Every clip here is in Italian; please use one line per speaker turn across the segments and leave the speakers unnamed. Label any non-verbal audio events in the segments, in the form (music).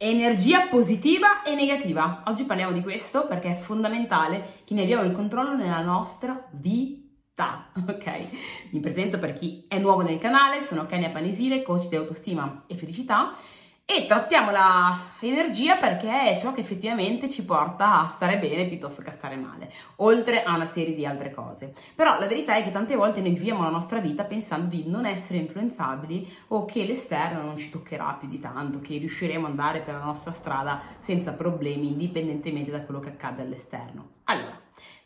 Energia positiva e negativa. Oggi parliamo di questo perché è fondamentale che ne abbiamo il controllo nella nostra vita. (laughs) Ok? Mi presento per chi è nuovo nel canale, sono Kenia Panisile, coach di autostima e felicità e trattiamo l'energia perché è ciò che effettivamente ci porta a stare bene piuttosto che a stare male, oltre a una serie di altre cose. Però la verità è che tante volte noi viviamo la nostra vita pensando di non essere influenzabili o che l'esterno non ci toccherà più di tanto, che riusciremo ad andare per la nostra strada senza problemi, indipendentemente da quello che accade all'esterno. Allora,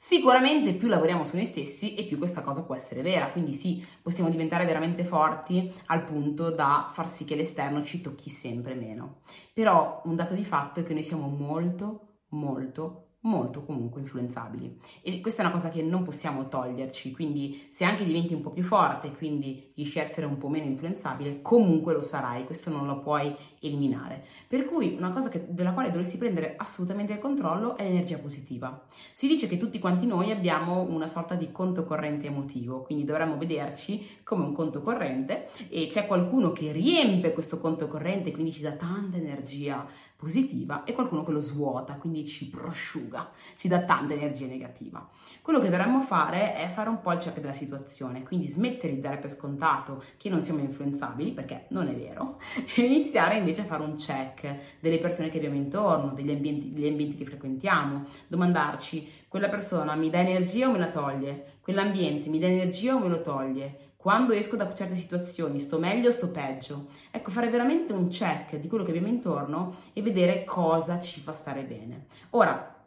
Sicuramente più lavoriamo su noi stessi e più questa cosa può essere vera, quindi sì, possiamo diventare veramente forti al punto da far sì che l'esterno ci tocchi sempre meno. Però un dato di fatto è che noi siamo molto, molto, molto comunque influenzabili. E questa è una cosa che non possiamo toglierci quindi se anche diventi un po' più forte quindi riesci a essere un po' meno influenzabile comunque lo sarai questo non lo puoi eliminare. Per cui una cosa che, della quale dovresti prendere assolutamente il controllo è l'energia positiva. Si dice che tutti quanti noi abbiamo una sorta di conto corrente emotivo quindi dovremmo vederci come un conto corrente e c'è qualcuno che riempie questo conto corrente quindi ci dà tanta energia positiva e qualcuno che lo svuota, quindi ci prosciuga, ci dà tanta energia negativa. Quello che dovremmo fare è fare un po' il check della situazione, quindi smettere di dare per scontato che non siamo influenzabili, perché non è vero, (laughs) e iniziare invece a fare un check delle persone che abbiamo intorno, degli ambienti, degli ambienti che frequentiamo, domandarci quella persona mi dà energia o me la toglie, quell'ambiente mi dà energia o me lo toglie, quando esco da certe situazioni sto meglio o sto peggio? Ecco, fare veramente un check di quello che abbiamo intorno e vedere cosa ci fa stare bene. Ora,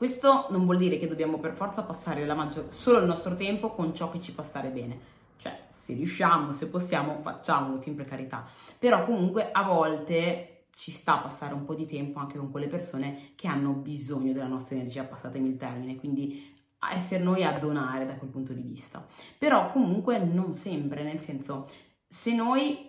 questo non vuol dire che dobbiamo per forza passare maggior, solo il nostro tempo con ciò che ci fa stare bene. Cioè, se riusciamo, se possiamo, facciamolo, più in precarietà. Però comunque a volte ci sta a passare un po' di tempo anche con quelle persone che hanno bisogno della nostra energia, passatemi il termine, quindi essere noi a donare da quel punto di vista. Però comunque non sempre, nel senso, se noi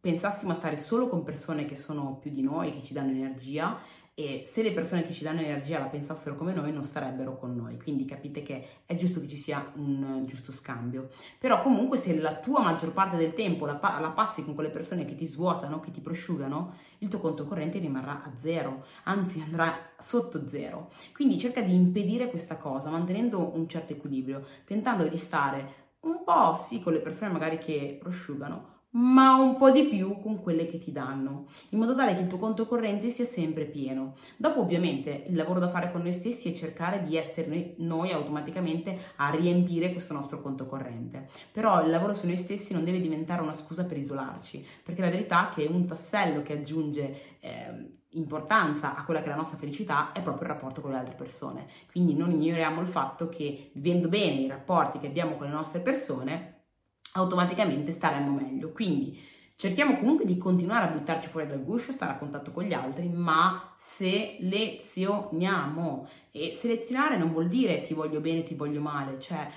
pensassimo a stare solo con persone che sono più di noi, che ci danno energia, e se le persone che ci danno energia la pensassero come noi non starebbero con noi, quindi capite che è giusto che ci sia un giusto scambio. Però comunque se la tua maggior parte del tempo la, la passi con quelle persone che ti svuotano, che ti prosciugano, il tuo conto corrente rimarrà a zero, anzi andrà sotto zero. Quindi cerca di impedire questa cosa, mantenendo un certo equilibrio, tentando di stare un po' sì con le persone magari che prosciugano, ma un po' di più con quelle che ti danno, in modo tale che il tuo conto corrente sia sempre pieno. Dopo ovviamente il lavoro da fare con noi stessi è cercare di essere noi, noi automaticamente a riempire questo nostro conto corrente. Però il lavoro su noi stessi non deve diventare una scusa per isolarci, perché la verità è che un tassello che aggiunge eh, importanza a quella che è la nostra felicità è proprio il rapporto con le altre persone. Quindi non ignoriamo il fatto che vivendo bene i rapporti che abbiamo con le nostre persone, automaticamente staremo meglio. Quindi cerchiamo comunque di continuare a buttarci fuori dal guscio, stare a contatto con gli altri, ma selezioniamo. E selezionare non vuol dire ti voglio bene, ti voglio male, cioè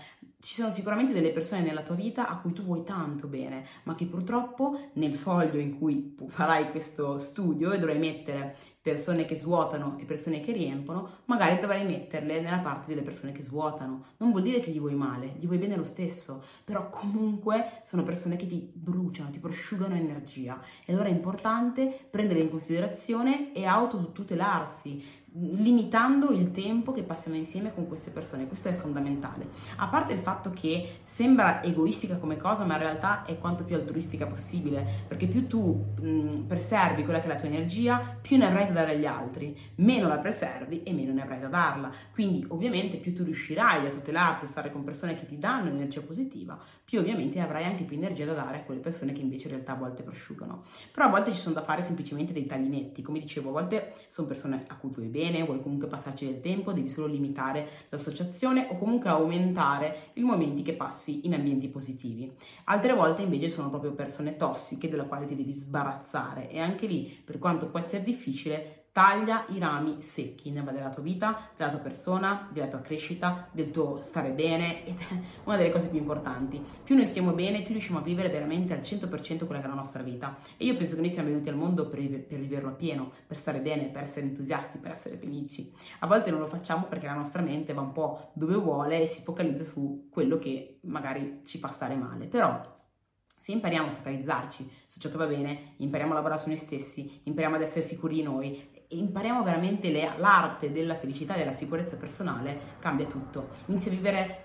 ci sono sicuramente delle persone nella tua vita a cui tu vuoi tanto bene, ma che purtroppo nel foglio in cui (laughs) farai questo studio e dovrai mettere persone che svuotano e persone che riempono, magari dovrai metterle nella parte delle persone che svuotano. Non vuol dire che gli vuoi male, gli vuoi bene lo stesso, però comunque sono persone che ti bruciano, ti prosciugano energia e allora è importante prendere in considerazione e autotutelarsi, limitando il tempo che passiamo insieme con queste persone, questo è fondamentale. A parte il fatto che sembra egoistica come cosa, ma in realtà è quanto più altruistica possibile, perché più tu mh, preservi quella che è la tua energia, più ne avrai da dare agli altri, meno la preservi e meno ne avrai da darla. Quindi ovviamente più tu riuscirai a tutelarti, a stare con persone che ti danno energia positiva, più ovviamente avrai anche più energia da dare a quelle persone che invece in realtà a volte prosciugano. Però a volte ci sono da fare semplicemente dei tagli netti, come dicevo, a volte sono persone a cui vuoi bene, bene, vuoi comunque passarci del tempo, devi solo limitare l'associazione o comunque aumentare i momenti che passi in ambienti positivi. Altre volte invece sono proprio persone tossiche della quale ti devi sbarazzare e anche lì, per quanto può essere difficile, taglia i rami secchi della tua vita, della tua persona, della tua crescita, del tuo stare bene ed è una delle cose più importanti. Più noi stiamo bene, più riusciamo a vivere veramente al 100% quella che è la nostra vita. E io penso che noi siamo venuti al mondo per, per viverlo a pieno, per stare bene, per essere entusiasti, per essere felici. A volte non lo facciamo perché la nostra mente va un po' dove vuole e si focalizza su quello che magari ci fa stare male. Però Se impariamo a focalizzarci su ciò che va bene, impariamo a lavorare su noi stessi, impariamo ad essere sicuri di noi, e impariamo veramente le, l'arte della felicità e della sicurezza personale, cambia tutto. Inizi a vivere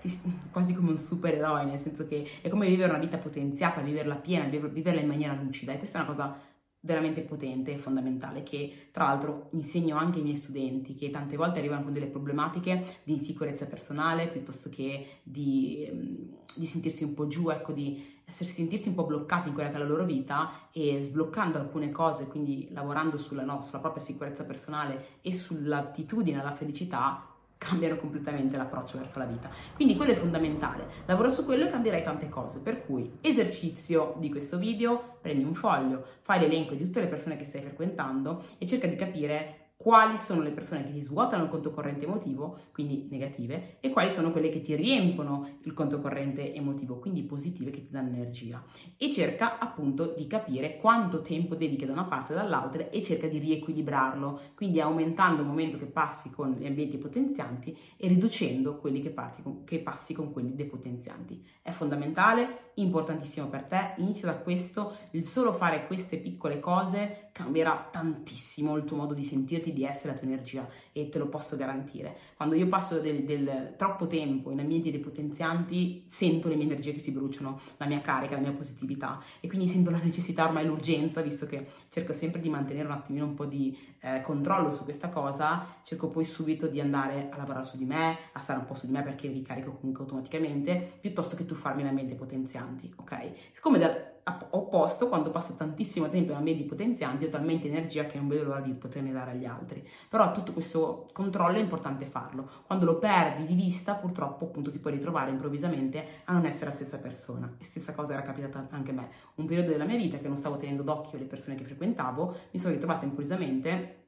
quasi come un supereroe, nel senso che è come vivere una vita potenziata, viverla piena, viverla in maniera lucida. E questa è una cosa veramente potente e fondamentale che tra l'altro insegno anche ai miei studenti che tante volte arrivano con delle problematiche di insicurezza personale piuttosto che di, mm, di sentirsi un po' giù, ecco, di sentirsi un po' bloccati in quella che è la loro vita e sbloccando alcune cose, quindi lavorando sulla, no, sulla propria sicurezza personale e sull'attitudine alla felicità, cambiano completamente l'approccio verso la vita. Quindi quello è fondamentale. Lavoro su quello e cambierai tante cose. Per cui, esercizio di questo video, prendi un foglio, fai l'elenco di tutte le persone che stai frequentando e cerca di capire quali sono le persone che ti svuotano il conto corrente emotivo, quindi negative, e quali sono quelle che ti riempono il conto corrente emotivo, quindi positive che ti danno energia. E cerca appunto di capire quanto tempo dedichi da una parte e dall'altra e cerca di riequilibrarlo, quindi aumentando il momento che passi con gli ambienti potenzianti e riducendo quelli che, con, che passi con quelli depotenzianti. È fondamentale, importantissimo per te, inizia da questo, il solo fare queste piccole cose cambierà tantissimo il tuo modo di sentirti di essere la tua energia e te lo posso garantire. Quando io passo del, del troppo tempo in ambienti depotenzianti, sento le mie energie che si bruciano, la mia carica, la mia positività e quindi sento la necessità, ormai l'urgenza, visto che cerco sempre di mantenere un attimino un po' di eh, controllo su questa cosa, cerco poi subito di andare a lavorare su di me, a stare un po' su di me perché ricarico comunque automaticamente, piuttosto che tuffarmi in ambienti potenzianti, ok? Siccome da opposto, quando passo tantissimo tempo in ambienti potenzianti, ho talmente energia che non vedo l'ora di poterne dare agli altri. Però tutto questo controllo è importante farlo. Quando lo perdi di vista, purtroppo appunto ti puoi ritrovare improvvisamente a non essere la stessa persona. E stessa cosa era capitata anche a me. Un periodo della mia vita che non stavo tenendo d'occhio le persone che frequentavo, mi sono ritrovata improvvisamente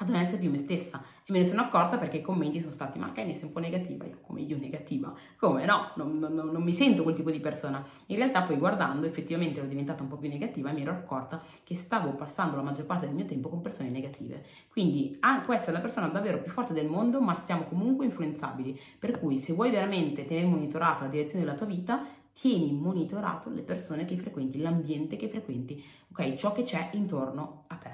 a non essere più me stessa. E me ne sono accorta perché i commenti sono stati ma Kenny sei un po' negativa? Io come io negativa? Come? No non, non, non, mi sento quel tipo di persona. In realtà poi guardando effettivamente ero diventata un po' più negativa e mi ero accorta che stavo passando la maggior parte del mio tempo con persone negative. Quindi ah, può essere la persona davvero più forte del mondo ma siamo comunque influenzabili. Per cui se vuoi veramente tenere monitorato la direzione della tua vita tieni monitorato le persone che frequenti l'ambiente che frequenti ok? Ciò che c'è intorno a te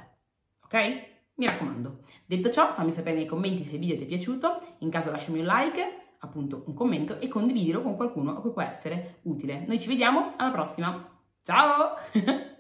ok mi raccomando. Detto ciò, fammi sapere nei commenti se il video ti è piaciuto, in caso lasciami un like, appunto un commento e condividilo con qualcuno a cui può essere utile. Noi ci vediamo alla prossima. Ciao! (laughs)